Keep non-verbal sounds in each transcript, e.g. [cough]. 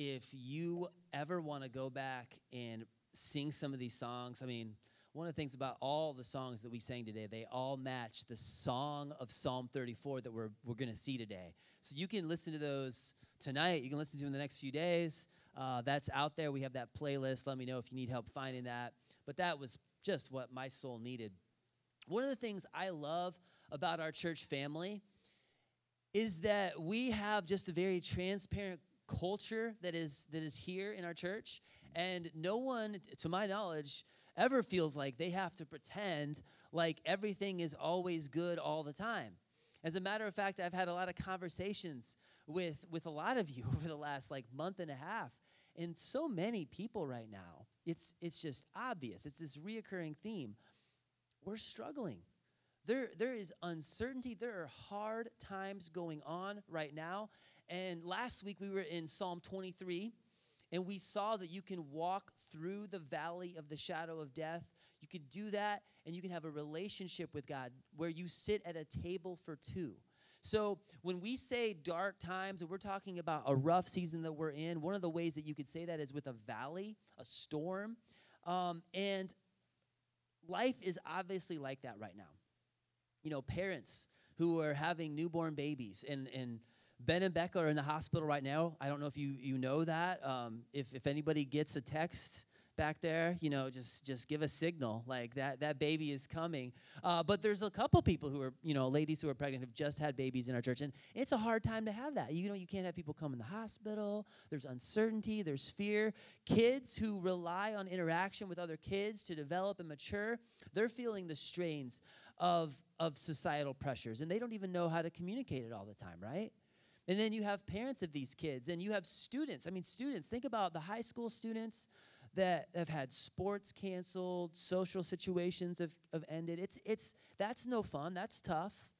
if you ever want to go back and sing some of these songs, I mean, one of the things about all the songs that we sang today, they all match the song of Psalm 34 that we're, we're going to see today. So you can listen to those tonight. You can listen to them in the next few days. Uh, that's out there. We have that playlist. Let me know if you need help finding that. But that was just what my soul needed. One of the things I love about our church family is that we have just a very transparent culture that is that is here in our church and no one to my knowledge ever feels like they have to pretend like everything is always good all the time. As a matter of fact, I've had a lot of conversations with, with a lot of you [laughs] over the last like month and a half. And so many people right now, it's, it's just obvious. It's this reoccurring theme. We're struggling. There, there is uncertainty. There are hard times going on right now. And last week we were in Psalm 23, and we saw that you can walk through the valley of the shadow of death. You can do that, and you can have a relationship with God where you sit at a table for two. So, when we say dark times, and we're talking about a rough season that we're in, one of the ways that you could say that is with a valley, a storm. Um, and life is obviously like that right now. You know, parents who are having newborn babies and, and Ben and Becca are in the hospital right now. I don't know if you, you know that. Um, if, if anybody gets a text back there, you know, just just give a signal like that that baby is coming. Uh, but there's a couple people who are, you know, ladies who are pregnant have just had babies in our church, and it's a hard time to have that. You know, you can't have people come in the hospital. There's uncertainty. There's fear. Kids who rely on interaction with other kids to develop and mature, they're feeling the strains of of societal pressures, and they don't even know how to communicate it all the time, right? And then you have parents of these kids, and you have students. I mean, students, think about the high school students that have had sports canceled, social situations have, have ended. It's, it's, that's no fun, that's tough.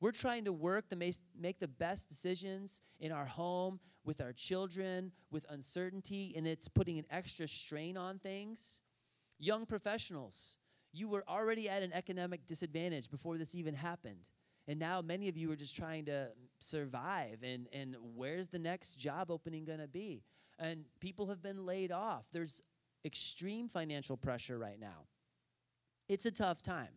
We're trying to work to make, make the best decisions in our home, with our children, with uncertainty, and it's putting an extra strain on things. Young professionals, you were already at an economic disadvantage before this even happened. And now many of you are just trying to survive and, and where's the next job opening going to be? And people have been laid off. There's extreme financial pressure right now. It's a tough time.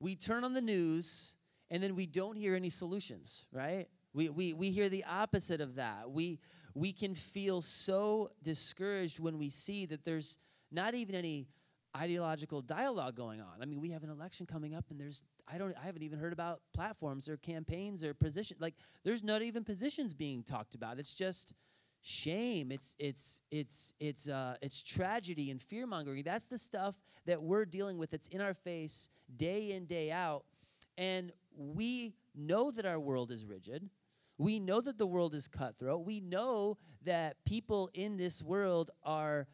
We turn on the news and then we don't hear any solutions, right? We, we, we hear the opposite of that. We, we can feel so discouraged when we see that there's not even any ideological dialogue going on. I mean, we have an election coming up and there's I don't I haven't even heard about platforms or campaigns or positions. Like there's not even positions being talked about. It's just shame. It's it's it's it's uh it's tragedy and fear mongering. That's the stuff that we're dealing with. It's in our face day in day out. And we know that our world is rigid. We know that the world is cutthroat. We know that people in this world are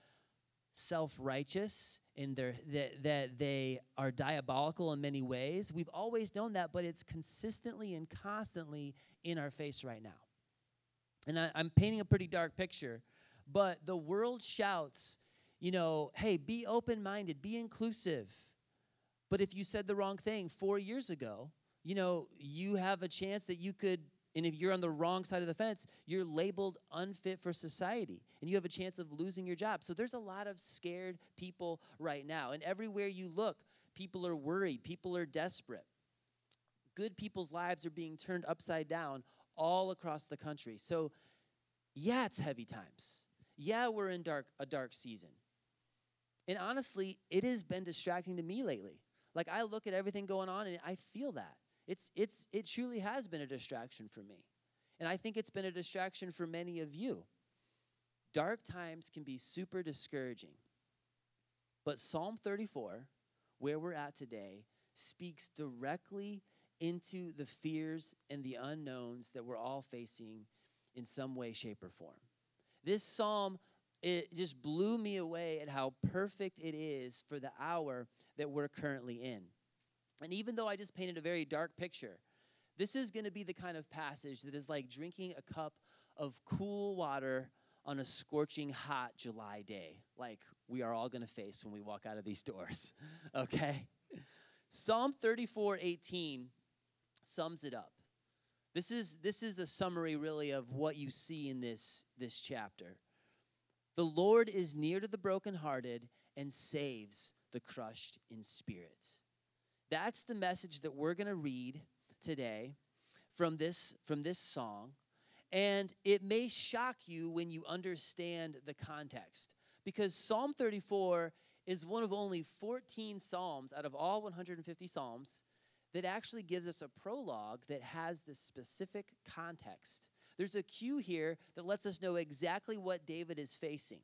self-righteous in their that, that they are diabolical in many ways. We've always known that but it's consistently and constantly in our face right now. And I, i'm painting a pretty dark picture but the world shouts you know hey be open-minded be inclusive. But if you said the wrong thing four years ago you know you have a chance that you could and if you're on the wrong side of the fence, you're labeled unfit for society and you have a chance of losing your job. So there's a lot of scared people right now. And everywhere you look, people are worried, people are desperate. Good people's lives are being turned upside down all across the country. So, yeah, it's heavy times. Yeah, we're in dark a dark season. And honestly, it has been distracting to me lately. Like I look at everything going on and I feel that. It's, it's, it truly has been a distraction for me. And I think it's been a distraction for many of you. Dark times can be super discouraging. But Psalm 34, where we're at today, speaks directly into the fears and the unknowns that we're all facing in some way, shape, or form. This psalm, it just blew me away at how perfect it is for the hour that we're currently in. And even though I just painted a very dark picture, this is going to be the kind of passage that is like drinking a cup of cool water on a scorching hot July day, like we are all going to face when we walk out of these [laughs] doors. Okay? Psalm 34 18 sums it up. This is this is a summary really of what you see in this this chapter. The Lord is near to the brokenhearted and saves the crushed in spirit. That's the message that we're going to read today from this from this song. And it may shock you when you understand the context because Psalm 34 is one of only 14 psalms out of all 150 psalms that actually gives us a prologue that has the specific context. There's a cue here that lets us know exactly what David is facing.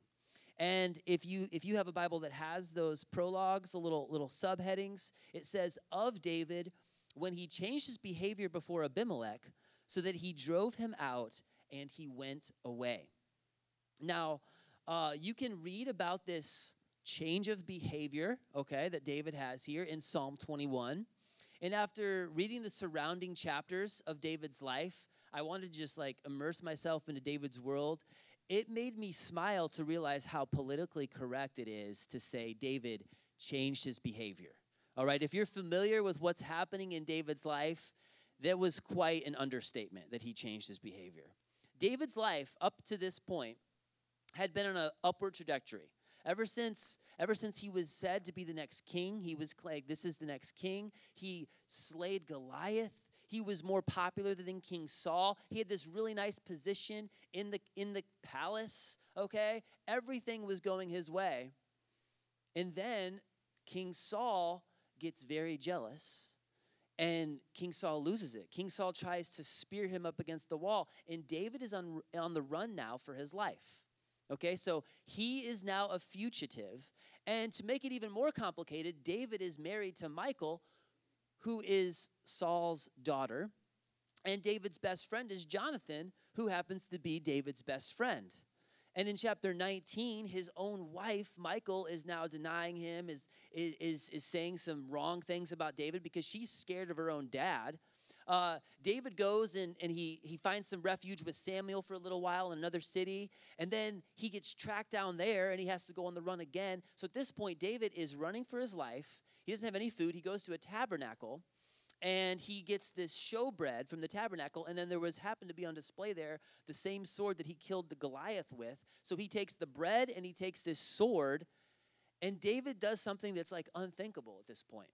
And if you if you have a Bible that has those prologues, the little little subheadings, it says of David when he changed his behavior before Abimelech so that he drove him out and he went away. Now, uh, you can read about this change of behavior, okay, that David has here in Psalm 21. And after reading the surrounding chapters of David's life, I wanted to just like immerse myself into David's world. It made me smile to realize how politically correct it is to say David changed his behavior. All right, if you're familiar with what's happening in David's life, that was quite an understatement that he changed his behavior. David's life up to this point had been on an upward trajectory. Ever since, ever since he was said to be the next king, he was like, this is the next king. He slayed Goliath. He was more popular than King Saul. He had this really nice position in the in the palace. Okay, everything was going his way. And then King Saul gets very jealous and King Saul loses it. King Saul tries to spear him up against the wall, and David is on, on the run now for his life. Okay, so he is now a fugitive. And to make it even more complicated, David is married to Michal, who is Saul's daughter. And David's best friend is Jonathan, who happens to be David's best friend. And in chapter 19, his own wife, Michal, is now denying him, is, is, is saying some wrong things about David because she's scared of her own dad. Uh, David goes and, and he, he finds some refuge with Samuel for a little while in another city. And then he gets tracked down there and he has to go on the run again. So at this point, David is running for his life. He doesn't have any food. He goes to a tabernacle and he gets this showbread from the tabernacle and then there was happened to be on display there the same sword that he killed the goliath with so he takes the bread and he takes this sword and david does something that's like unthinkable at this point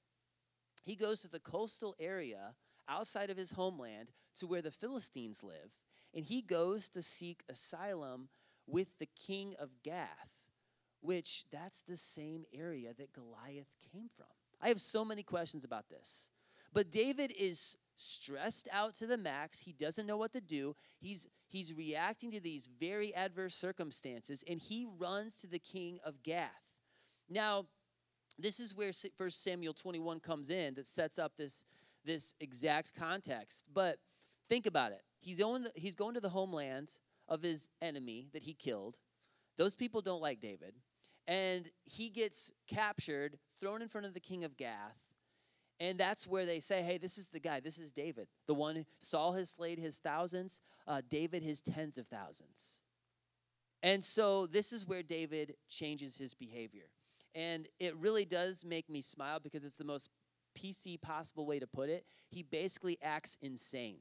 he goes to the coastal area outside of his homeland to where the Philistines live, and he goes to seek asylum with the king of Gath, which that's the same area that Goliath came from. I have so many questions about this. But David is stressed out to the max. He doesn't know what to do. He's he's reacting to these very adverse circumstances and he runs to the king of Gath. Now, this is where First Samuel 21 comes in that sets up this this exact context. But think about it. He's going, he's going to the homeland of his enemy that he killed. Those people don't like David. And he gets captured, thrown in front of the king of Gath. And that's where they say, hey, this is the guy, this is David. The one, Saul has slayed his thousands, uh, David his tens of thousands. And so this is where David changes his behavior. And it really does make me smile because it's the most PC possible way to put it, he basically acts insane.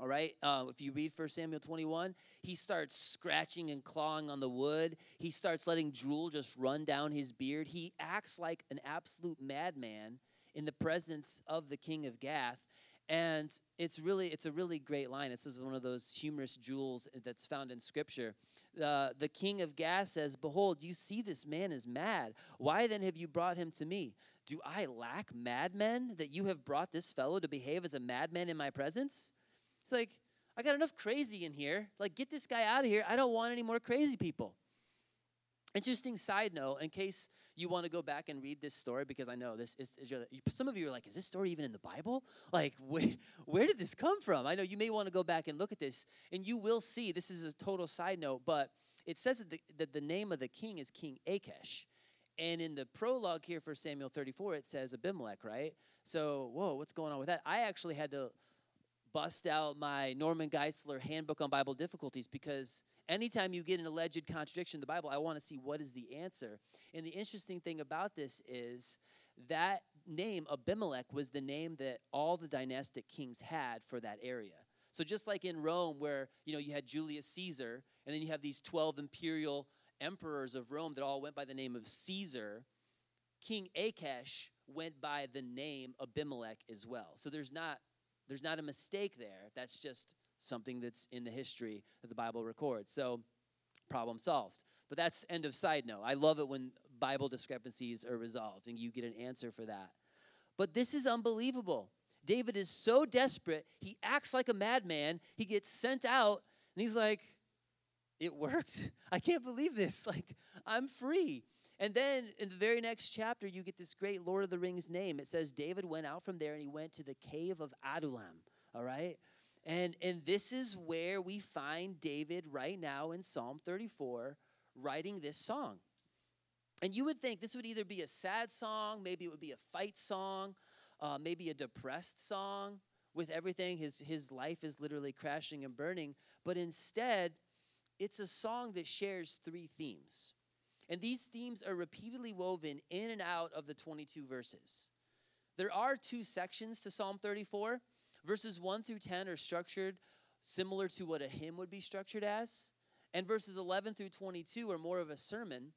All right, uh, if you read 1 Samuel 21, he starts scratching and clawing on the wood. He starts letting drool just run down his beard. He acts like an absolute madman in the presence of the king of Gath. And it's really, it's a really great line. This is one of those humorous jewels that's found in scripture. Uh, the king of Gath says, Behold, you see this man is mad. Why then have you brought him to me? Do I lack madmen that you have brought this fellow to behave as a madman in my presence? It's like, I got enough crazy in here. Like, get this guy out of here. I don't want any more crazy people. Interesting side note, in case you want to go back and read this story, because I know this is, some of you are like, is this story even in the Bible? Like, [laughs] where, where did this come from? I know you may want to go back and look at this, and you will see, this is a total side note, but it says that the, that the name of the king is King Achish. And in the prologue here for Samuel 34, it says Abimelech, right? So, whoa, what's going on with that? I actually had to bust out my Norman Geisler Handbook on Bible Difficulties because anytime you get an alleged contradiction in the Bible, I want to see what is the answer. And the interesting thing about this is that name, Abimelech, was the name that all the dynastic kings had for that area. So just like in Rome, where you know you had Julius Caesar, and then you have these 12 imperial emperors of Rome that all went by the name of Caesar, King Achish went by the name Abimelech as well. So there's not there's not a mistake there. That's just something that's in the history that the Bible records. So problem solved. But that's end of side note. I love it when Bible discrepancies are resolved and you get an answer for that. But this is unbelievable. David is so desperate, he acts like a madman. He gets sent out and he's like, It worked. [laughs] I can't believe this. [laughs] Like, I'm free. And then in the very next chapter, you get this great Lord of the Rings name. It says David went out from there and he went to the cave of Adullam. All right? And, and this is where we find David right now in Psalm 34 writing this song. And you would think this would either be a sad song, maybe it would be a fight song, uh, maybe a depressed song with everything. His, his life is literally crashing and burning. But instead, it's a song that shares three themes. And these themes are repeatedly woven in and out of the 22 verses. There are two sections to Psalm 34. Verses 1 through 10 are structured similar to what a hymn would be structured as. And verses 11 through 22 are more of a sermon.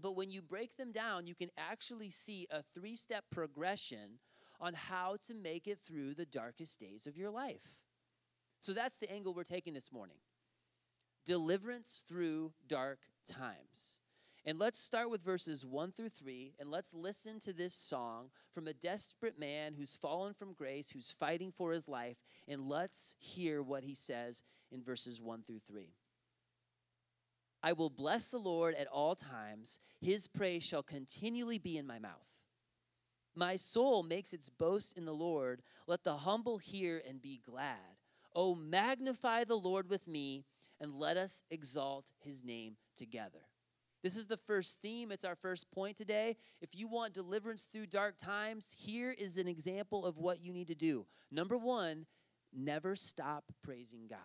But when you break them down, you can actually see a three step progression on how to make it through the darkest days of your life. So that's the angle we're taking this morning deliverance through dark times. And let's start with verses 1 through 3, and let's listen to this song from a desperate man who's fallen from grace, who's fighting for his life, and let's hear what he says in verses 1 through 3. I will bless the Lord at all times, his praise shall continually be in my mouth. My soul makes its boast in the Lord. Let the humble hear and be glad. Oh, magnify the Lord with me, and let us exalt his name together. This is the first theme. It's our first point today. If you want deliverance through dark times, here is an example of what you need to do. Number one, never stop praising God.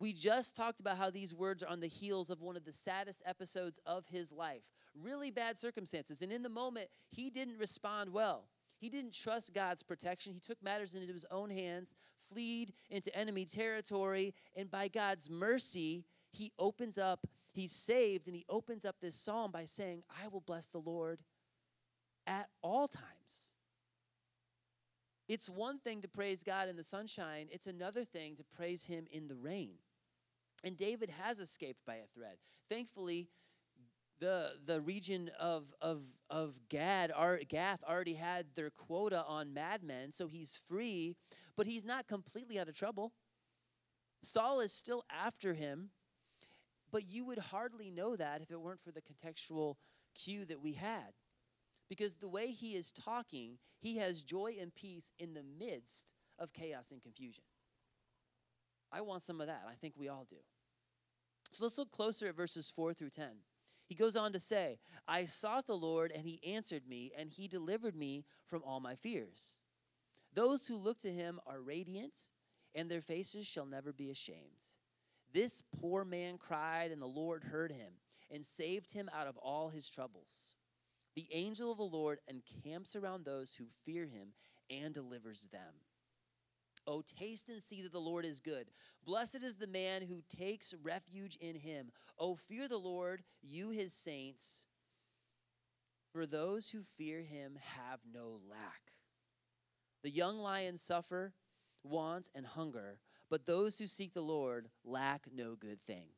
We just talked about how these words are on the heels of one of the saddest episodes of his life. Really bad circumstances. And in the moment, he didn't respond well. He didn't trust God's protection. He took matters into his own hands, fled into enemy territory, and by God's mercy, he opens up he's saved and he opens up this psalm by saying, I will bless the Lord at all times. It's one thing to praise God in the sunshine, it's another thing to praise him in the rain. And David has escaped by a thread. Thankfully, the, the region of, of, of Gad, Gath already had their quota on madmen, so he's free, but he's not completely out of trouble. Saul is still after him, but you would hardly know that if it weren't for the contextual cue that we had. Because the way he is talking, he has joy and peace in the midst of chaos and confusion. I want some of that. I think we all do. So let's look closer at verses 4 through 10. He goes on to say, I sought the Lord, and he answered me, and he delivered me from all my fears. Those who look to him are radiant, and their faces shall never be ashamed. This poor man cried, and the Lord heard him and saved him out of all his troubles. The angel of the Lord encamps around those who fear him and delivers them. Oh, taste and see that the Lord is good. Blessed is the man who takes refuge in him. Oh, fear the Lord, you his saints, for those who fear him have no lack. The young lions suffer want and hunger but those who seek the Lord lack no good thing.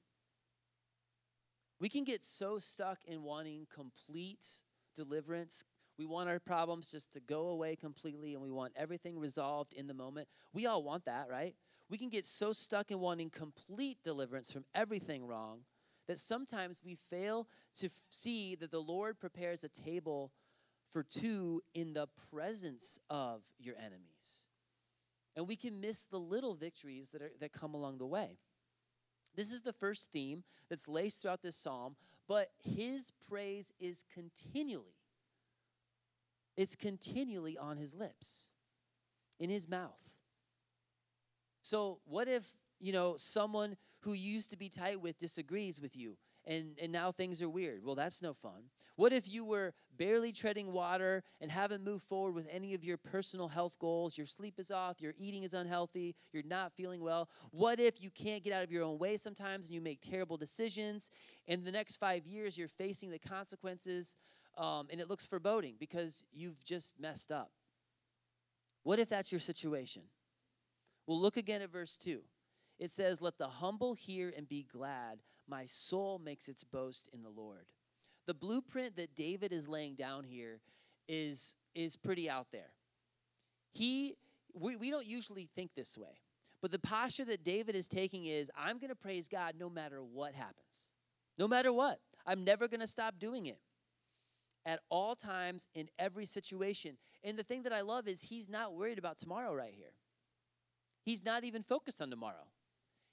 We can get so stuck in wanting complete deliverance. We want our problems just to go away completely and we want everything resolved in the moment. We all want that, right? We can get so stuck in wanting complete deliverance from everything wrong that sometimes we fail to see that the Lord prepares a table for two in the presence of your enemies and we can miss the little victories that, are, that come along the way. This is the first theme that's laced throughout this psalm, but his praise is continually, it's continually on his lips, in his mouth. So, what if, you know, someone who used to be tight with disagrees with you and, and now things are weird. Well, that's no fun. What if you were barely treading water and haven't moved forward with any of your personal health goals? Your sleep is off, your eating is unhealthy, you're not feeling well. What if you can't get out of your own way sometimes and you make terrible decisions? In the next five years, you're facing the consequences um, and it looks foreboding because you've just messed up. What if that's your situation? Well, look again at verse 2. It says, Let the humble hear and be glad. My soul makes its boast in the Lord. The blueprint that David is laying down here is, is pretty out there. He, we, we don't usually think this way, but the posture that David is taking is I'm going to praise God no matter what happens. No matter what. I'm never going to stop doing it at all times in every situation. And the thing that I love is he's not worried about tomorrow right here. He's not even focused on tomorrow.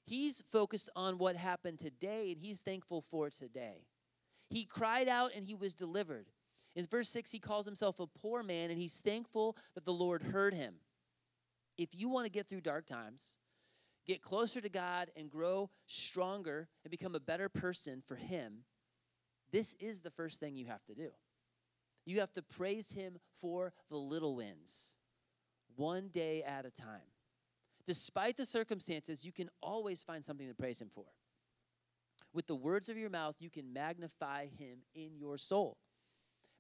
He's focused on what happened today and he's thankful for today. He cried out and he was delivered. In verse 6, he calls himself a poor man and he's thankful that the Lord heard him. If you want to get through dark times, get closer to God, and grow stronger and become a better person for him, this is the first thing you have to do. You have to praise him for the little wins, one day at a time. Despite the circumstances, you can always find something to praise Him for. With the words of your mouth, you can magnify Him in your soul.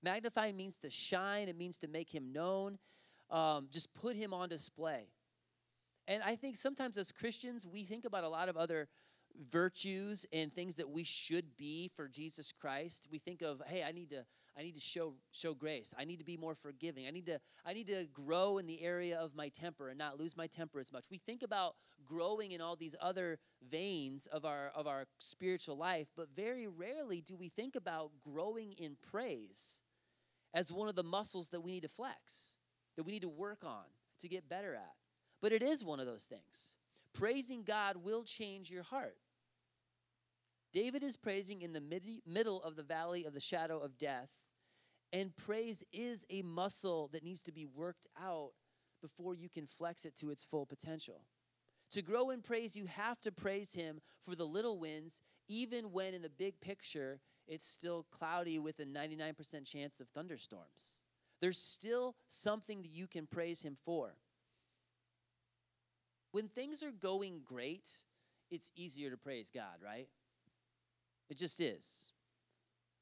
Magnifying means to shine, it means to make Him known, um, just put Him on display. And I think sometimes as Christians, we think about a lot of other virtues and things that we should be for Jesus Christ. We think of, hey, I need to I need to show show grace. I need to be more forgiving. I need to I need to grow in the area of my temper and not lose my temper as much. We think about growing in all these other veins of our of our spiritual life, but very rarely do we think about growing in praise as one of the muscles that we need to flex, that we need to work on to get better at. But it is one of those things. Praising God will change your heart. David is praising in the mid- middle of the valley of the shadow of death. And praise is a muscle that needs to be worked out before you can flex it to its full potential. To grow in praise, you have to praise Him for the little wins, even when in the big picture it's still cloudy with a 99% chance of thunderstorms. There's still something that you can praise Him for. When things are going great, it's easier to praise God, right? It just is.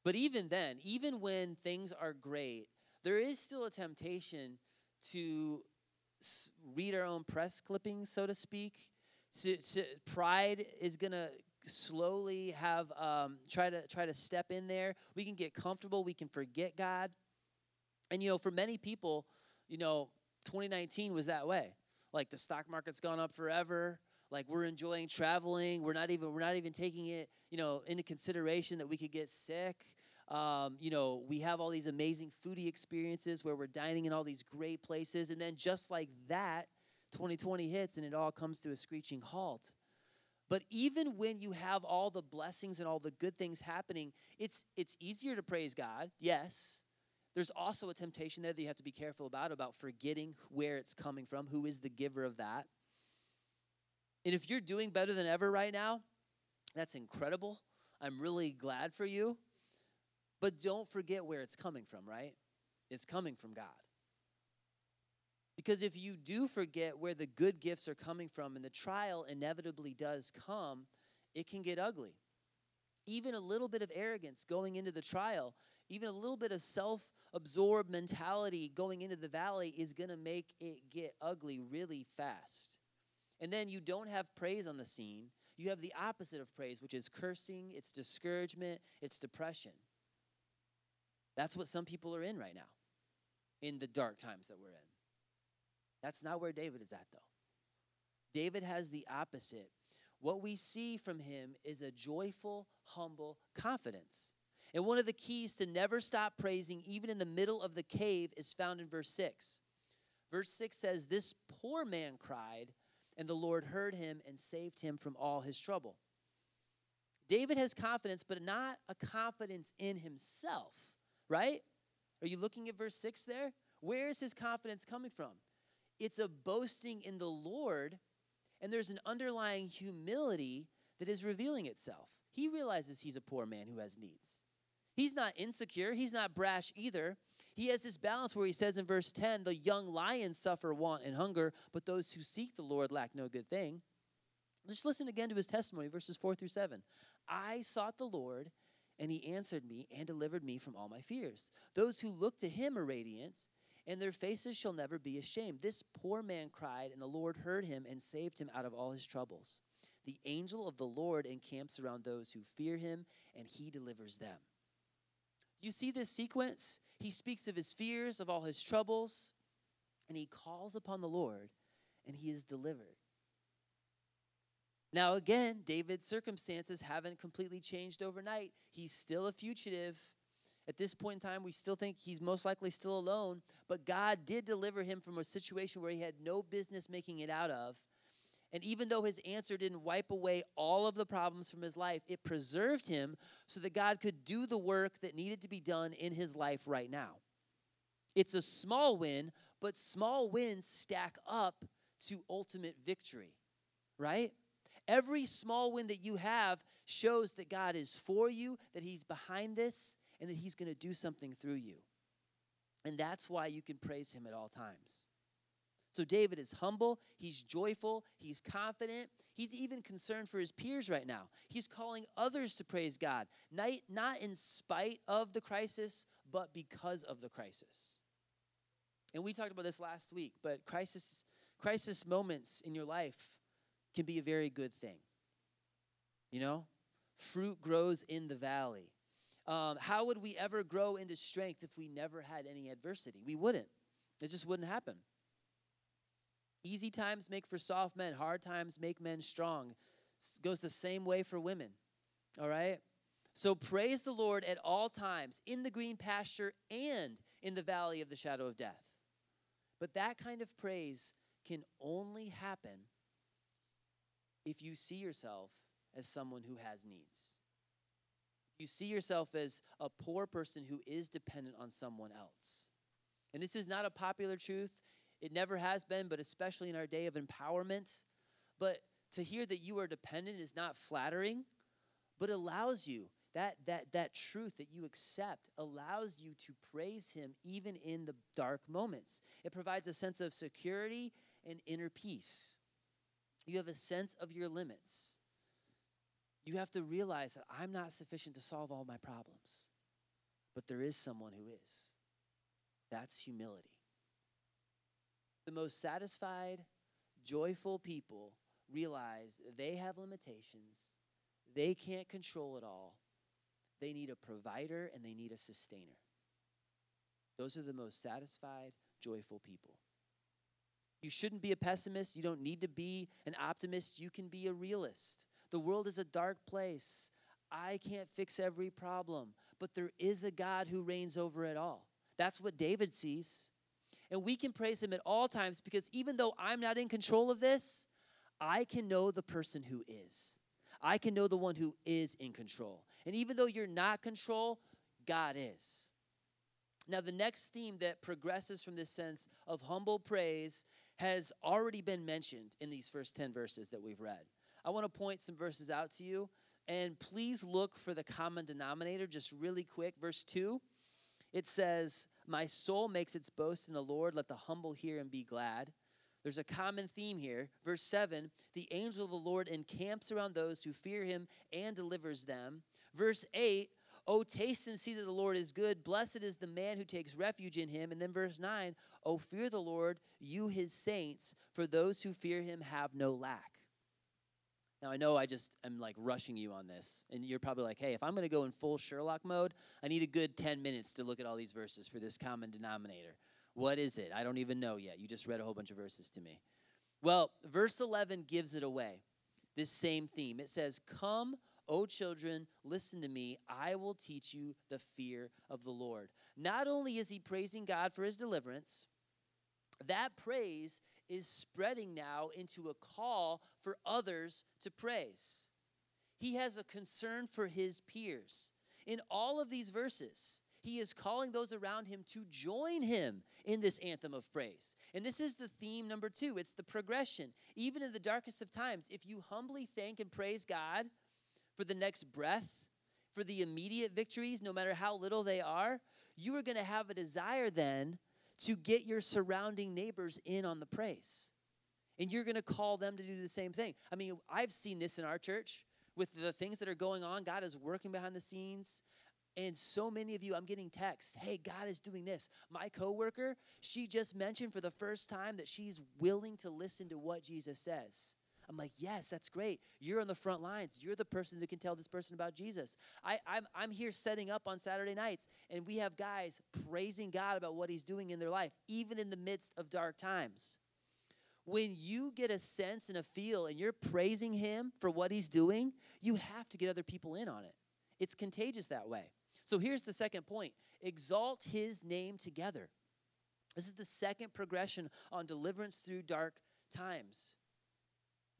But even then, even when things are great, there is still a temptation to read our own press clippings, so to speak. To, to, pride is going to slowly have um, try to try to step in there. We can get comfortable. We can forget God. And you know, for many people, you know, 2019 was that way. Like the stock market's gone up forever like we're enjoying traveling. We're not even we're not even taking it you know into consideration that we could get sick. Um, you know we have all these amazing foodie experiences where we're dining in all these great places. And then just like that 2020 hits and it all comes to a screeching halt. But even when you have all the blessings and all the good things happening it's it's easier to praise god yes. There's also a temptation there that you have to be careful about about forgetting where it's coming from who is the giver of that and if you're doing better than ever right now, that's incredible. I'm really glad for you. But don't forget where it's coming from, right? It's coming from God. Because if you do forget where the good gifts are coming from and the trial inevitably does come, it can get ugly. Even a little bit of arrogance going into the trial, even a little bit of self absorbed mentality going into the valley is going to make it get ugly really fast. And then you don't have praise on the scene. You have the opposite of praise, which is cursing, it's discouragement, it's depression. That's what some people are in right now, in the dark times that we're in. That's not where David is at, though. David has the opposite. What we see from him is a joyful, humble confidence. And one of the keys to never stop praising, even in the middle of the cave, is found in verse 6. Verse 6 says, This poor man cried, and the Lord heard him and saved him from all his trouble. David has confidence, but not a confidence in himself, right? Are you looking at verse 6 there? Where is his confidence coming from? It's a boasting in the Lord, and there's an underlying humility that is revealing itself. He realizes he's a poor man who has needs. He's not insecure, he's not brash either. He has this balance where he says in verse 10 the young lions suffer want and hunger, but those who seek the Lord lack no good thing. Just listen again to his testimony, verses 4 through 7. I sought the Lord, and he answered me and delivered me from all my fears. Those who look to him are radiant, and their faces shall never be ashamed. This poor man cried, and the Lord heard him and saved him out of all his troubles. The angel of the Lord encamps around those who fear him, and he delivers them. You see this sequence? He speaks of his fears, of all his troubles, and he calls upon the Lord, and he is delivered. Now, again, David's circumstances haven't completely changed overnight. He's still a fugitive. At this point in time, we still think he's most likely still alone, but God did deliver him from a situation where he had no business making it out of. And even though his answer didn't wipe away all of the problems from his life, it preserved him so that God could do the work that needed to be done in his life right now. It's a small win, but small wins stack up to ultimate victory, right? Every small win that you have shows that God is for you, that He's behind this, and that He's going to do something through you. And that's why you can praise Him at all times. So David is humble, he's joyful, he's confident, he's even concerned for his peers right now. He's calling others to praise God, not, in spite of the crisis, but because of the crisis. And we talked about this last week, but crisis crisis moments in your life can be a very good thing. You know, fruit grows in the valley. Um, how would we ever grow into strength if we never had any adversity? We wouldn't. It just wouldn't happen. Easy times make for soft men, hard times make men strong. Goes the same way for women. All right? So praise the Lord at all times, in the green pasture and in the valley of the shadow of death. But that kind of praise can only happen if you see yourself as someone who has needs. You see yourself as a poor person who is dependent on someone else. And this is not a popular truth. It never has been, but especially in our day of empowerment. But to hear that you are dependent is not flattering, but allows you that that that truth that you accept allows you to praise him even in the dark moments. It provides a sense of security and inner peace. You have a sense of your limits. You have to realize that I'm not sufficient to solve all my problems, but there is someone who is. That's humility. The most satisfied, joyful people realize they have limitations, they can't control it all. They need a provider and they need a sustainer. Those are the most satisfied, joyful people. You shouldn't be a pessimist. You don't need to be an optimist. You can be a realist. The world is a dark place. I can't fix every problem, but there is a God who reigns over it all. That's what David sees. And we can praise him at all times because even though I'm not in control of this, I can know the person who is. I can know the one who is in control. And even though you're not control, God is. Now, the next theme that progresses from this sense of humble praise has already been mentioned in these first 10 verses that we've read. I want to point some verses out to you, and please look for the common denominator just really quick. Verse 2, it says, My soul makes its boast in the Lord, let the humble hear and be glad. There's a common theme here. Verse 7 The angel of the Lord encamps around those who fear him and delivers them. Verse 8 Oh, taste and see that the Lord is good. Blessed is the man who takes refuge in him. And then verse 9 Oh, fear the Lord, you his saints, for those who fear him have no lack. Now, I know I just am like rushing you on this, and you're probably like, hey, if I'm going to go in full Sherlock mode, I need a good 10 minutes to look at all these verses for this common denominator. What is it? I don't even know yet. You just read a whole bunch of verses to me. Well, verse 11 gives it away, this same theme. It says, Come, O children, listen to me. I will teach you the fear of the Lord. Not only is he praising God for his deliverance, that praise is spreading now into a call for others to praise. He has a concern for his peers. In all of these verses, he is calling those around him to join him in this anthem of praise. And this is the theme number two it's the progression. Even in the darkest of times, if you humbly thank and praise God for the next breath, for the immediate victories, no matter how little they are, you are going to have a desire then to get your surrounding neighbors in on the praise. And you're going to call them to do the same thing. I mean, I've seen this in our church with the things that are going on. God is working behind the scenes. And so many of you, I'm getting texts, hey, God is doing this. My coworker, she just mentioned for the first time that she's willing to listen to what Jesus says. I'm like, yes, that's great. You're on the front lines. You're the person that can tell this person about Jesus. I, I'm, I'm here setting up on Saturday nights, and we have guys praising God about what He's doing in their life, even in the midst of dark times. When you get a sense and a feel and you're praising Him for what He's doing, you have to get other people in on it. It's contagious that way. So here's the second point exalt His name together. This is the second progression on deliverance through dark times.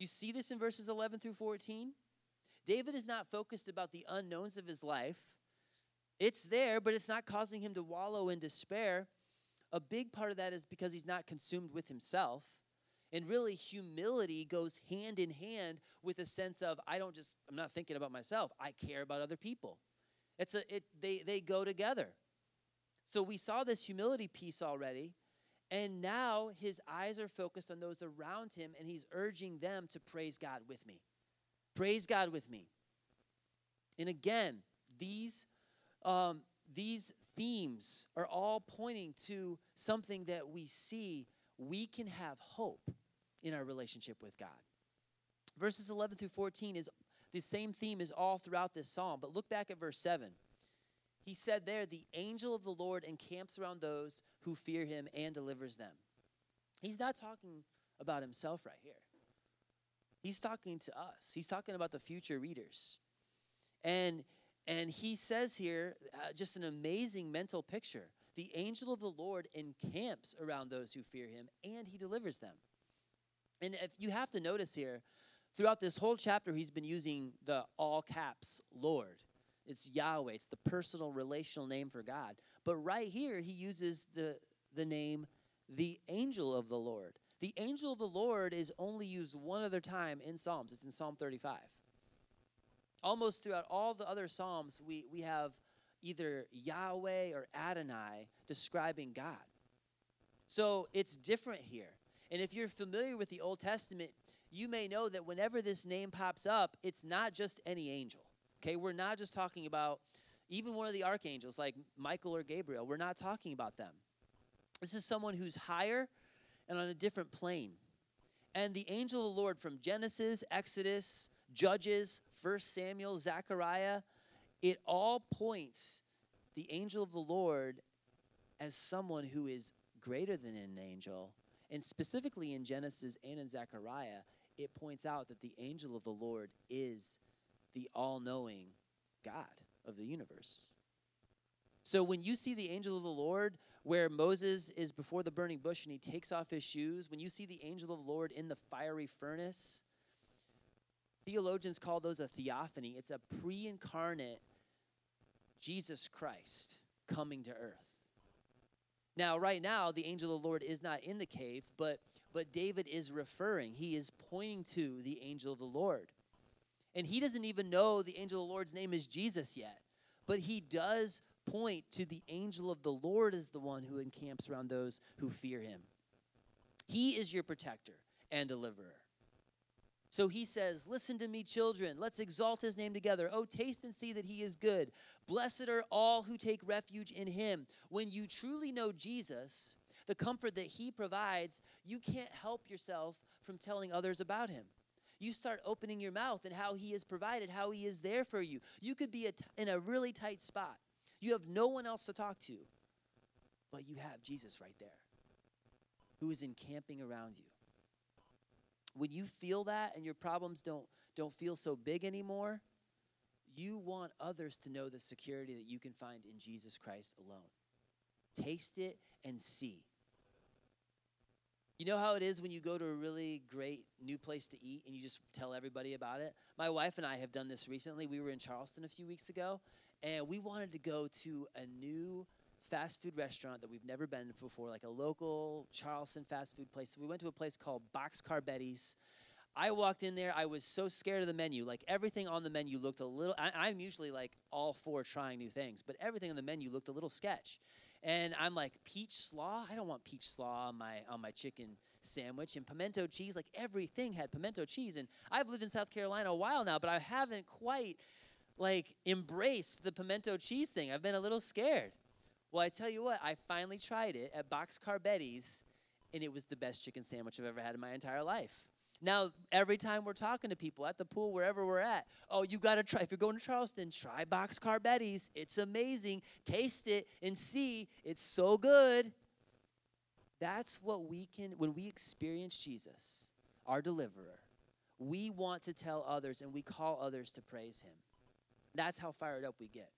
You see this in verses 11 through 14? David is not focused about the unknowns of his life. It's there, but it's not causing him to wallow in despair. A big part of that is because he's not consumed with himself. And really, humility goes hand in hand with a sense of I don't just, I'm not thinking about myself, I care about other people. It's a, it, they, they go together. So we saw this humility piece already. And now his eyes are focused on those around him, and he's urging them to praise God with me. Praise God with me. And again, these, um, these themes are all pointing to something that we see we can have hope in our relationship with God. Verses 11 through 14 is the same theme is all throughout this psalm, but look back at verse 7 he said there, the angel of the Lord encamps around those who fear him and delivers them. He's not talking about himself right here. He's talking to us. He's talking about the future readers. And and he says here uh, just an amazing mental picture. The angel of the Lord encamps around those who fear him and he delivers them. And if you have to notice here, throughout this whole chapter, he's been using the all caps Lord. It's Yahweh. It's the personal relational name for God. But right here, he uses the, the name the angel of the Lord. The angel of the Lord is only used one other time in Psalms. It's in Psalm 35. Almost throughout all the other Psalms, we, we have either Yahweh or Adonai describing God. So it's different here. And if you're familiar with the Old Testament, you may know that whenever this name pops up, it's not just any angel. Okay, we're not just talking about even one of the archangels like Michael or Gabriel. We're not talking about them. This is someone who's higher and on a different plane. And the angel of the Lord from Genesis, Exodus, Judges, 1 Samuel, Zechariah, it all points the angel of the Lord as someone who is greater than an angel. And specifically in Genesis and in Zechariah, it points out that the angel of the Lord is the all knowing God of the universe. So when you see the angel of the Lord where Moses is before the burning bush and he takes off his shoes, when you see the angel of the Lord in the fiery furnace, theologians call those a theophany. It's a pre incarnate Jesus Christ coming to earth. Now, right now, the angel of the Lord is not in the cave, but, but David is referring, he is pointing to the angel of the Lord. And he doesn't even know the angel of the Lord's name is Jesus yet. But he does point to the angel of the Lord as the one who encamps around those who fear him. He is your protector and deliverer. So he says, Listen to me, children. Let's exalt his name together. Oh, taste and see that he is good. Blessed are all who take refuge in him. When you truly know Jesus, the comfort that he provides, you can't help yourself from telling others about him you start opening your mouth and how He has provided, how He is there for you. You could be in a really tight spot. You have no one else to talk to, but you have Jesus right there who is encamping around you. When you feel that and your problems don't, don't feel so big anymore, you want others to know the security that you can find in Jesus Christ alone. Taste it and see. You know how it is when you go to a really great new place to eat and you just tell everybody about it? My wife and I have done this recently. We were in Charleston a few weeks ago, and we wanted to go to a new fast food restaurant that we've never been to before, like a local Charleston fast food place. So we went to a place called Boxcar Betty's. I walked in there. I was so scared of the menu. Like everything on the menu looked a little. I, am usually like all for trying new things, but everything on the menu looked a little sketch. And I'm like peach slaw. I don't want peach slaw on my on my chicken sandwich and pimento cheese. Like everything had pimento cheese. And I've lived in South Carolina a while now, but I haven't quite like embraced the pimento cheese thing. I've been a little scared. Well, I tell you what, I finally tried it at Boxcar Betty's, and it was the best chicken sandwich I've ever had in my entire life. Now, every time we're talking to people at the pool, wherever we're at, oh, you got to try. If you're going to Charleston, try Boxcar Betty's. It's amazing. Taste it and see. It's so good. That's what we can, when we experience Jesus, our deliverer, we want to tell others and we call others to praise him. That's how fired up we get.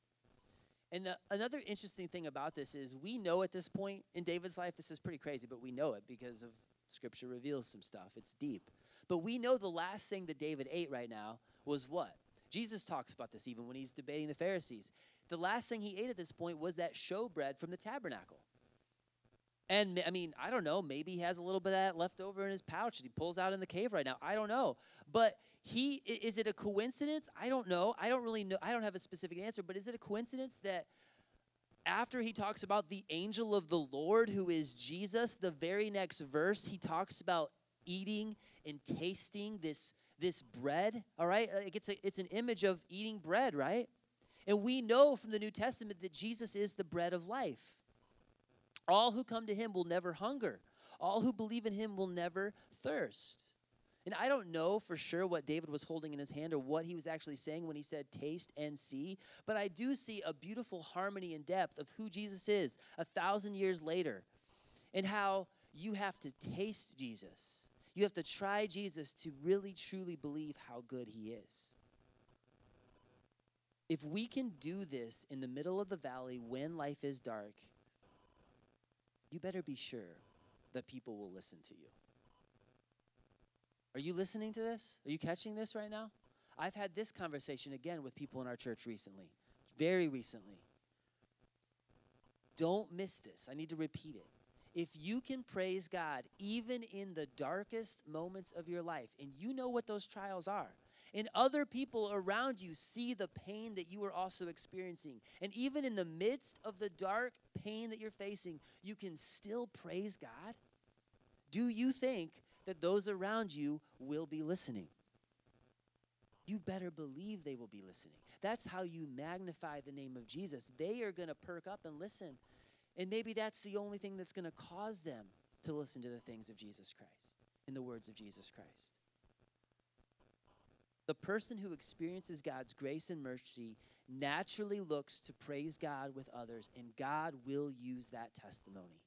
And the, another interesting thing about this is we know at this point in David's life, this is pretty crazy, but we know it because of Scripture reveals some stuff. It's deep. But we know the last thing that David ate right now was what? Jesus talks about this even when he's debating the Pharisees. The last thing he ate at this point was that showbread from the tabernacle. And I mean, I don't know, maybe he has a little bit of that left over in his pouch that he pulls out in the cave right now. I don't know. But he is it a coincidence? I don't know. I don't really know. I don't have a specific answer, but is it a coincidence that after he talks about the angel of the Lord who is Jesus, the very next verse he talks about eating and tasting this this bread, all right? Uh, like it's a, it's an image of eating bread, right? And we know from the New Testament that Jesus is the bread of life. All who come to him will never hunger. All who believe in him will never thirst. And I don't know for sure what David was holding in his hand or what he was actually saying when he said taste and see, but I do see a beautiful harmony and depth of who Jesus is a thousand years later and how you have to taste Jesus. You have to try Jesus to really truly believe how good he is. If we can do this in the middle of the valley when life is dark, you better be sure that people will listen to you. Are you listening to this? Are you catching this right now? I've had this conversation again with people in our church recently, very recently. Don't miss this. I need to repeat it. If you can praise God even in the darkest moments of your life, and you know what those trials are, and other people around you see the pain that you are also experiencing, and even in the midst of the dark pain that you're facing, you can still praise God, do you think that those around you will be listening. You better believe they will be listening. That's how you magnify the name of Jesus. They are going to perk up and listen. And maybe that's the only thing that's going to cause them to listen to the things of Jesus Christ, in the words of Jesus Christ. The person who experiences God's grace and mercy naturally looks to praise God with others, and God will use that testimony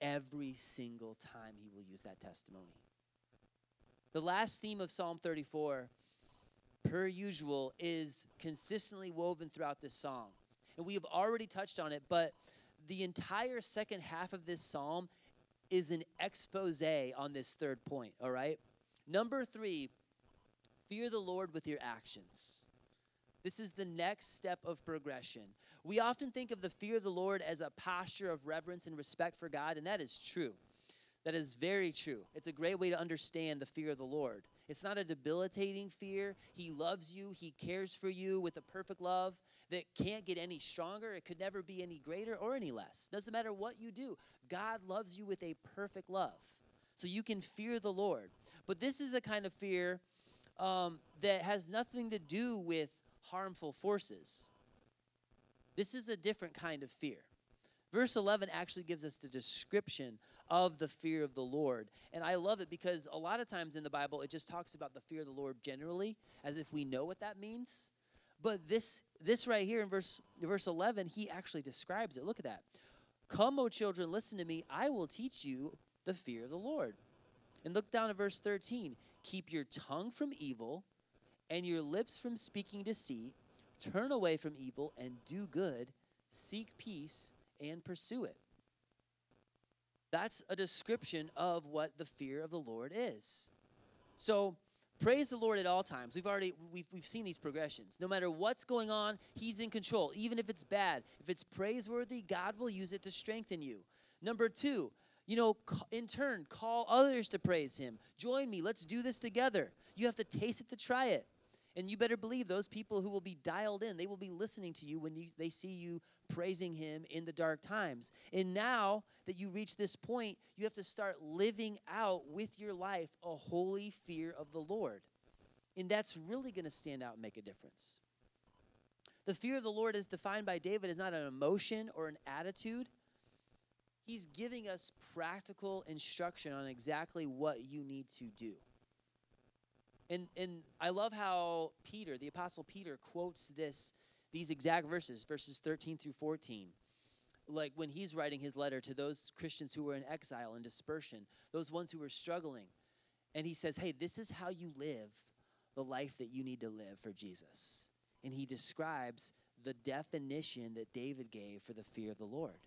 every single time he will use that testimony. The last theme of Psalm 34, per usual, is consistently woven throughout this song. And we have already touched on it, but the entire second half of this psalm is an expose on this third point, all right? Number three, fear the Lord with your actions. This is the next step of progression. We often think of the fear of the Lord as a posture of reverence and respect for God, and that is true. That is very true. It's a great way to understand the fear of the Lord. It's not a debilitating fear. He loves you, He cares for you with a perfect love that can't get any stronger. It could never be any greater or any less. Doesn't matter what you do, God loves you with a perfect love. So you can fear the Lord. But this is a kind of fear um, that has nothing to do with harmful forces. This is a different kind of fear. Verse 11 actually gives us the description of the fear of the Lord. And I love it because a lot of times in the Bible, it just talks about the fear of the Lord generally, as if we know what that means. But this, this right here in verse, verse 11, he actually describes it. Look at that. Come, O children, listen to me. I will teach you the fear of the Lord. And look down at verse 13. Keep your tongue from evil and your lips from speaking deceit. Turn away from evil and do good. Seek peace and pursue it. That's a description of what the fear of the Lord is. So, Praise the Lord at all times. We've already we've, we've seen these progressions. No matter what's going on, he's in control. Even if it's bad, if it's praiseworthy, God will use it to strengthen you. Number 2, you know, in turn, call others to praise him. Join me. Let's do this together. You have to taste it to try it. And you better believe those people who will be dialed in, they will be listening to you when you, they see you praising Him in the dark times. And now that you reach this point, you have to start living out with your life a holy fear of the Lord. And that's really going to stand out and make a difference. The fear of the Lord, as defined by David, is not an emotion or an attitude. He's giving us practical instruction on exactly what you need to do. And, and I love how Peter, the Apostle Peter, quotes this, these exact verses, verses 13 through 14. Like when he's writing his letter to those Christians who were in exile and dispersion, those ones who were struggling. And he says, Hey, this is how you live the life that you need to live for Jesus. And he describes the definition that David gave for the fear of the Lord.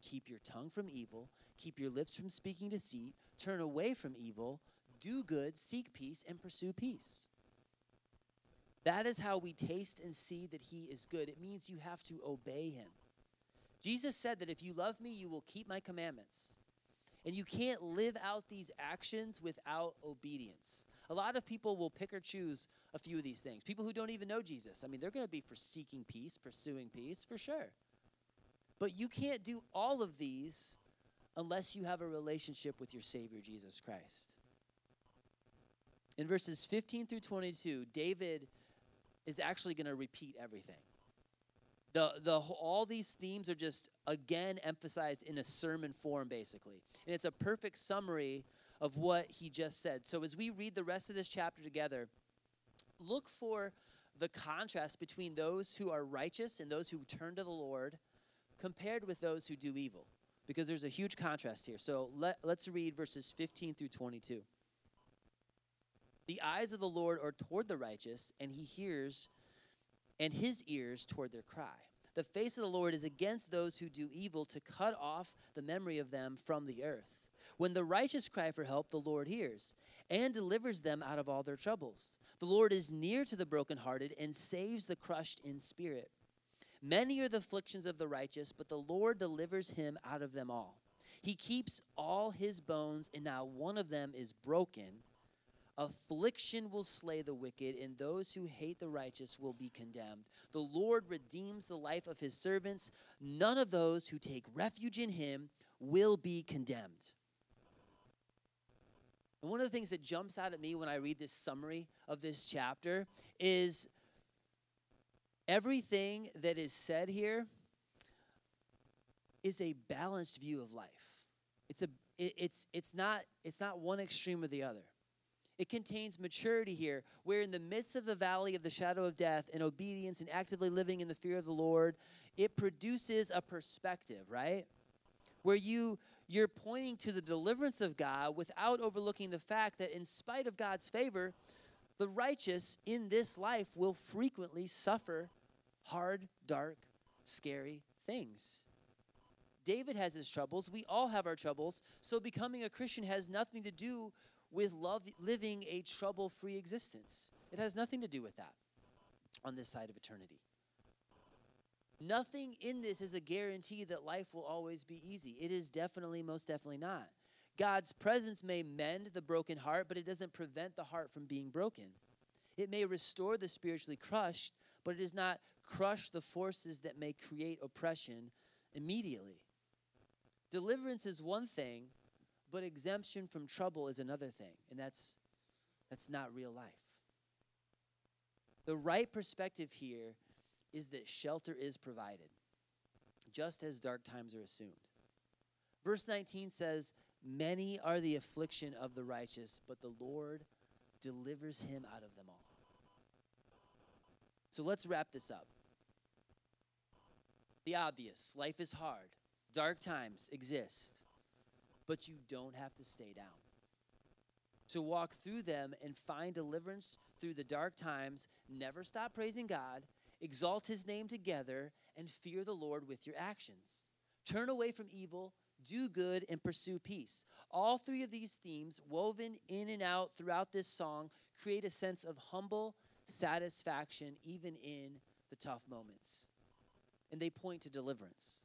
Keep your tongue from evil, keep your lips from speaking deceit, turn away from evil, do good, seek peace, and pursue peace. That is how we taste and see that He is good. It means you have to obey Him. Jesus said that if you love me, you will keep my commandments. And you can't live out these actions without obedience. A lot of people will pick or choose a few of these things. People who don't even know Jesus, I mean, they're going to be for seeking peace, pursuing peace, for sure. But you can't do all of these unless you have a relationship with your Savior, Jesus Christ. In verses 15 through 22, David is actually going to repeat everything. The, the, all these themes are just again emphasized in a sermon form, basically. And it's a perfect summary of what he just said. So as we read the rest of this chapter together, look for the contrast between those who are righteous and those who turn to the Lord compared with those who do evil. Because there's a huge contrast here. So let, let's read verses 15 through 22. The eyes of the Lord are toward the righteous, and he hears, and his ears toward their cry. The face of the Lord is against those who do evil, to cut off the memory of them from the earth. When the righteous cry for help, the Lord hears and delivers them out of all their troubles. The Lord is near to the brokenhearted and saves the crushed in spirit. Many are the afflictions of the righteous, but the Lord delivers him out of them all. He keeps all his bones, and not one of them is broken. Affliction will slay the wicked, and those who hate the righteous will be condemned. The Lord redeems the life of his servants. None of those who take refuge in him will be condemned. And one of the things that jumps out at me when I read this summary of this chapter is everything that is said here is a balanced view of life. It's a it, it's it's not it's not one extreme or the other. It contains maturity here, where in the midst of the valley of the shadow of death and obedience and actively living in the fear of the Lord, it produces a perspective, right? Where you you're pointing to the deliverance of God without overlooking the fact that in spite of God's favor, the righteous in this life will frequently suffer hard, dark, scary things. David has his troubles. We all have our troubles. So becoming a Christian has nothing to do with love, living a trouble free existence. It has nothing to do with that on this side of eternity. Nothing in this is a guarantee that life will always be easy. It is definitely, most definitely not. God's presence may mend the broken heart, but it doesn't prevent the heart from being broken. It may restore the spiritually crushed, but it does not crush the forces that may create oppression immediately. Deliverance is one thing, but exemption from trouble is another thing, and that's that's not real life. The right perspective here is that shelter is provided, just as dark times are assumed. Verse 19 says, Many are the affliction of the righteous, but the Lord delivers him out of them all. So let's wrap this up. The obvious life is hard, dark times exist but you don't have to stay down. To walk through them and find deliverance through the dark times, never stop praising God, exalt his name together, and fear the Lord with your actions. Turn away from evil, do good, and pursue peace. All three of these themes, woven in and out throughout this song, create a sense of humble satisfaction even in the tough moments. And they point to deliverance.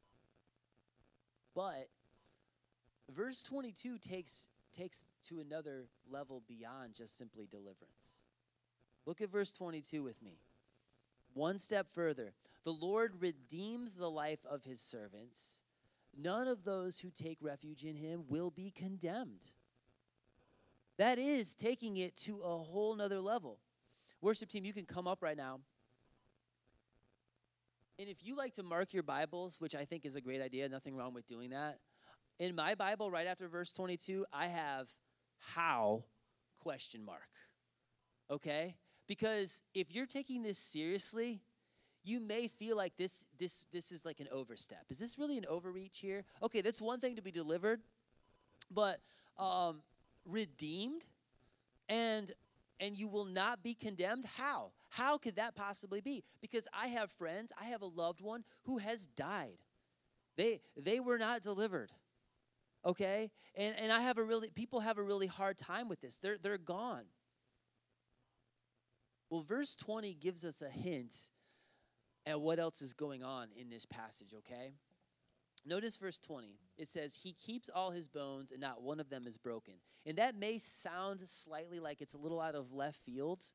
But verse 22 takes takes to another level beyond just simply deliverance. Look at verse 22 with me. One step further. The Lord redeems the life of his servants. None of those who take refuge in him will be condemned. That is taking it to a whole nother level. Worship team, you can come up right now. And if you like to mark your Bibles, which I think is a great idea, nothing wrong with doing that. In my Bible, right after verse 22, I have how question mark. Okay? Because if you're taking this seriously, you may feel like this this this is like an overstep. Is this really an overreach here? Okay, that's one thing to be delivered, but um, redeemed and and you will not be condemned how how could that possibly be because i have friends i have a loved one who has died they they were not delivered okay and and i have a really people have a really hard time with this they're they're gone well verse 20 gives us a hint at what else is going on in this passage okay Notice verse 20. It says, He keeps all his bones, and not one of them is broken. And that may sound slightly like it's a little out of left field.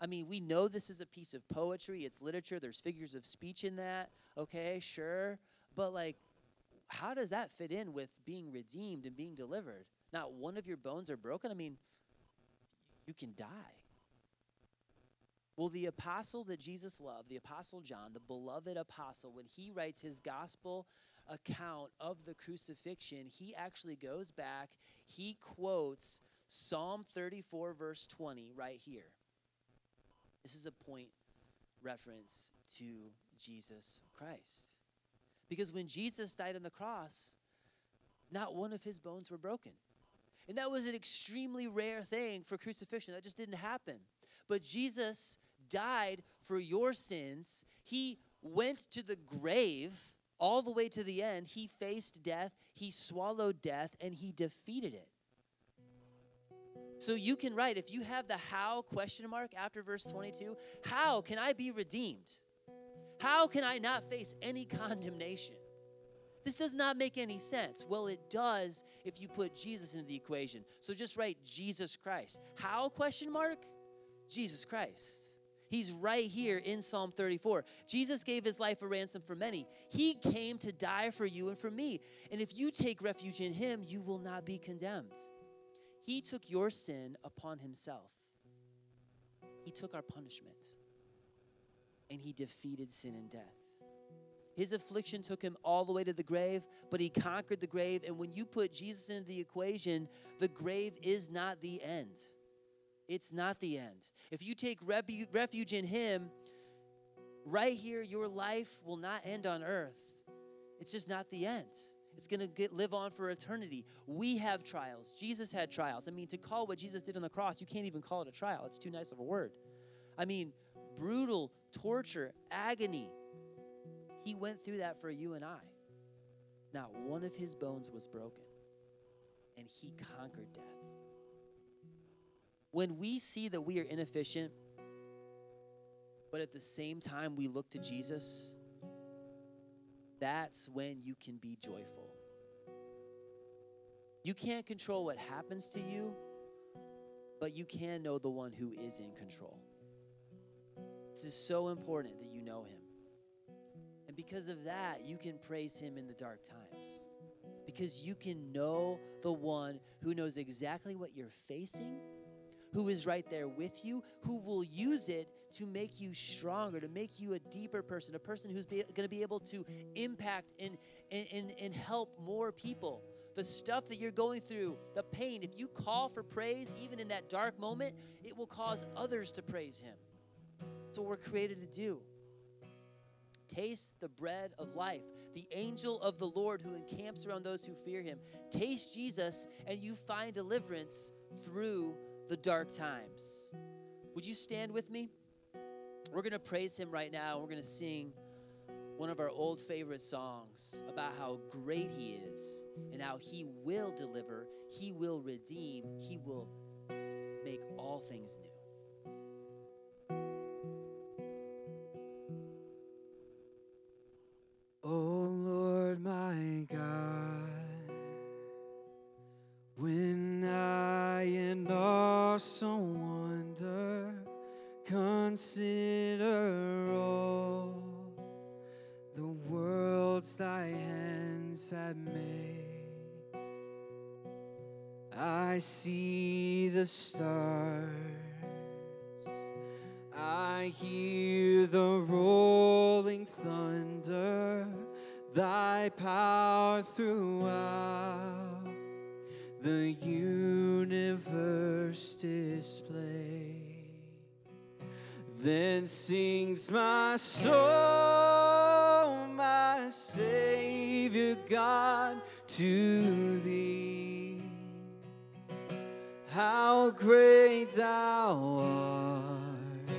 I mean, we know this is a piece of poetry, it's literature, there's figures of speech in that. Okay, sure. But, like, how does that fit in with being redeemed and being delivered? Not one of your bones are broken? I mean, you can die. Well, the apostle that Jesus loved, the apostle John, the beloved apostle, when he writes his gospel account of the crucifixion, he actually goes back, he quotes Psalm 34, verse 20, right here. This is a point reference to Jesus Christ. Because when Jesus died on the cross, not one of his bones were broken. And that was an extremely rare thing for crucifixion. That just didn't happen. But Jesus died for your sins. He went to the grave all the way to the end, he faced death, he swallowed death, and he defeated it. So you can write, if you have the how question mark after verse 22, how can I be redeemed? How can I not face any condemnation? This does not make any sense. Well, it does if you put Jesus into the equation. So just write Jesus Christ. How question mark? Jesus Christ. He's right here in Psalm 34. Jesus gave his life a ransom for many. He came to die for you and for me. And if you take refuge in him, you will not be condemned. He took your sin upon himself, he took our punishment, and he defeated sin and death. His affliction took him all the way to the grave, but he conquered the grave. And when you put Jesus into the equation, the grave is not the end. It's not the end. If you take refuge in Him, right here, your life will not end on earth. It's just not the end. It's going to live on for eternity. We have trials. Jesus had trials. I mean, to call what Jesus did on the cross, you can't even call it a trial. It's too nice of a word. I mean, brutal torture, agony. He went through that for you and I. Not one of his bones was broken, and he conquered death when we see that we are inefficient, but at the same time we look to Jesus, that's when you can be joyful. You can't control what happens to you, but you can know the one who is in control. This is so important that you know him. And because of that, you can praise him in the dark times. Because you can know the one who knows exactly what you're facing who is right there with you, who will use it to make you stronger, to make you a deeper person, a person who's going to be able to impact and, and, and help more people. The stuff that you're going through, the pain, if you call for praise, even in that dark moment, it will cause others to praise Him. That's what we're created to do. Taste the bread of life, the angel of the Lord who encamps around those who fear him. Taste Jesus, and you find deliverance through the dark times. Would you stand with me? We're going to praise him right now. We're going to sing one of our old favorite songs about how great he is and how he will deliver, he will redeem, he will make all things new. power throughout the universe display. Then sings my soul, my Savior God, to thee. How great thou art!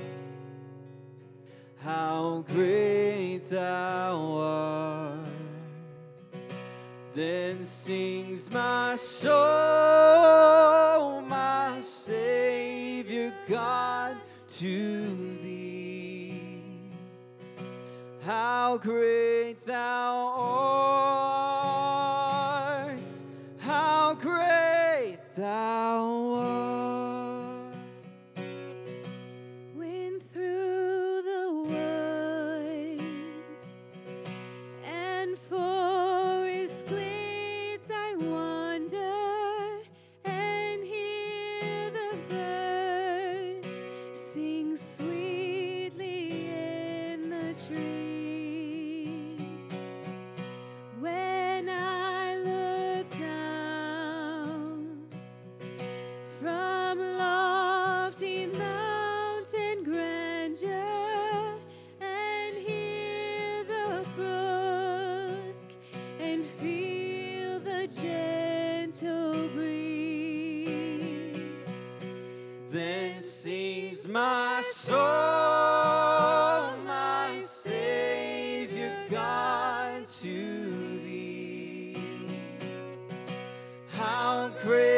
How great thou art! Then sings my soul, my Savior God, to thee. How great thou art! Crazy.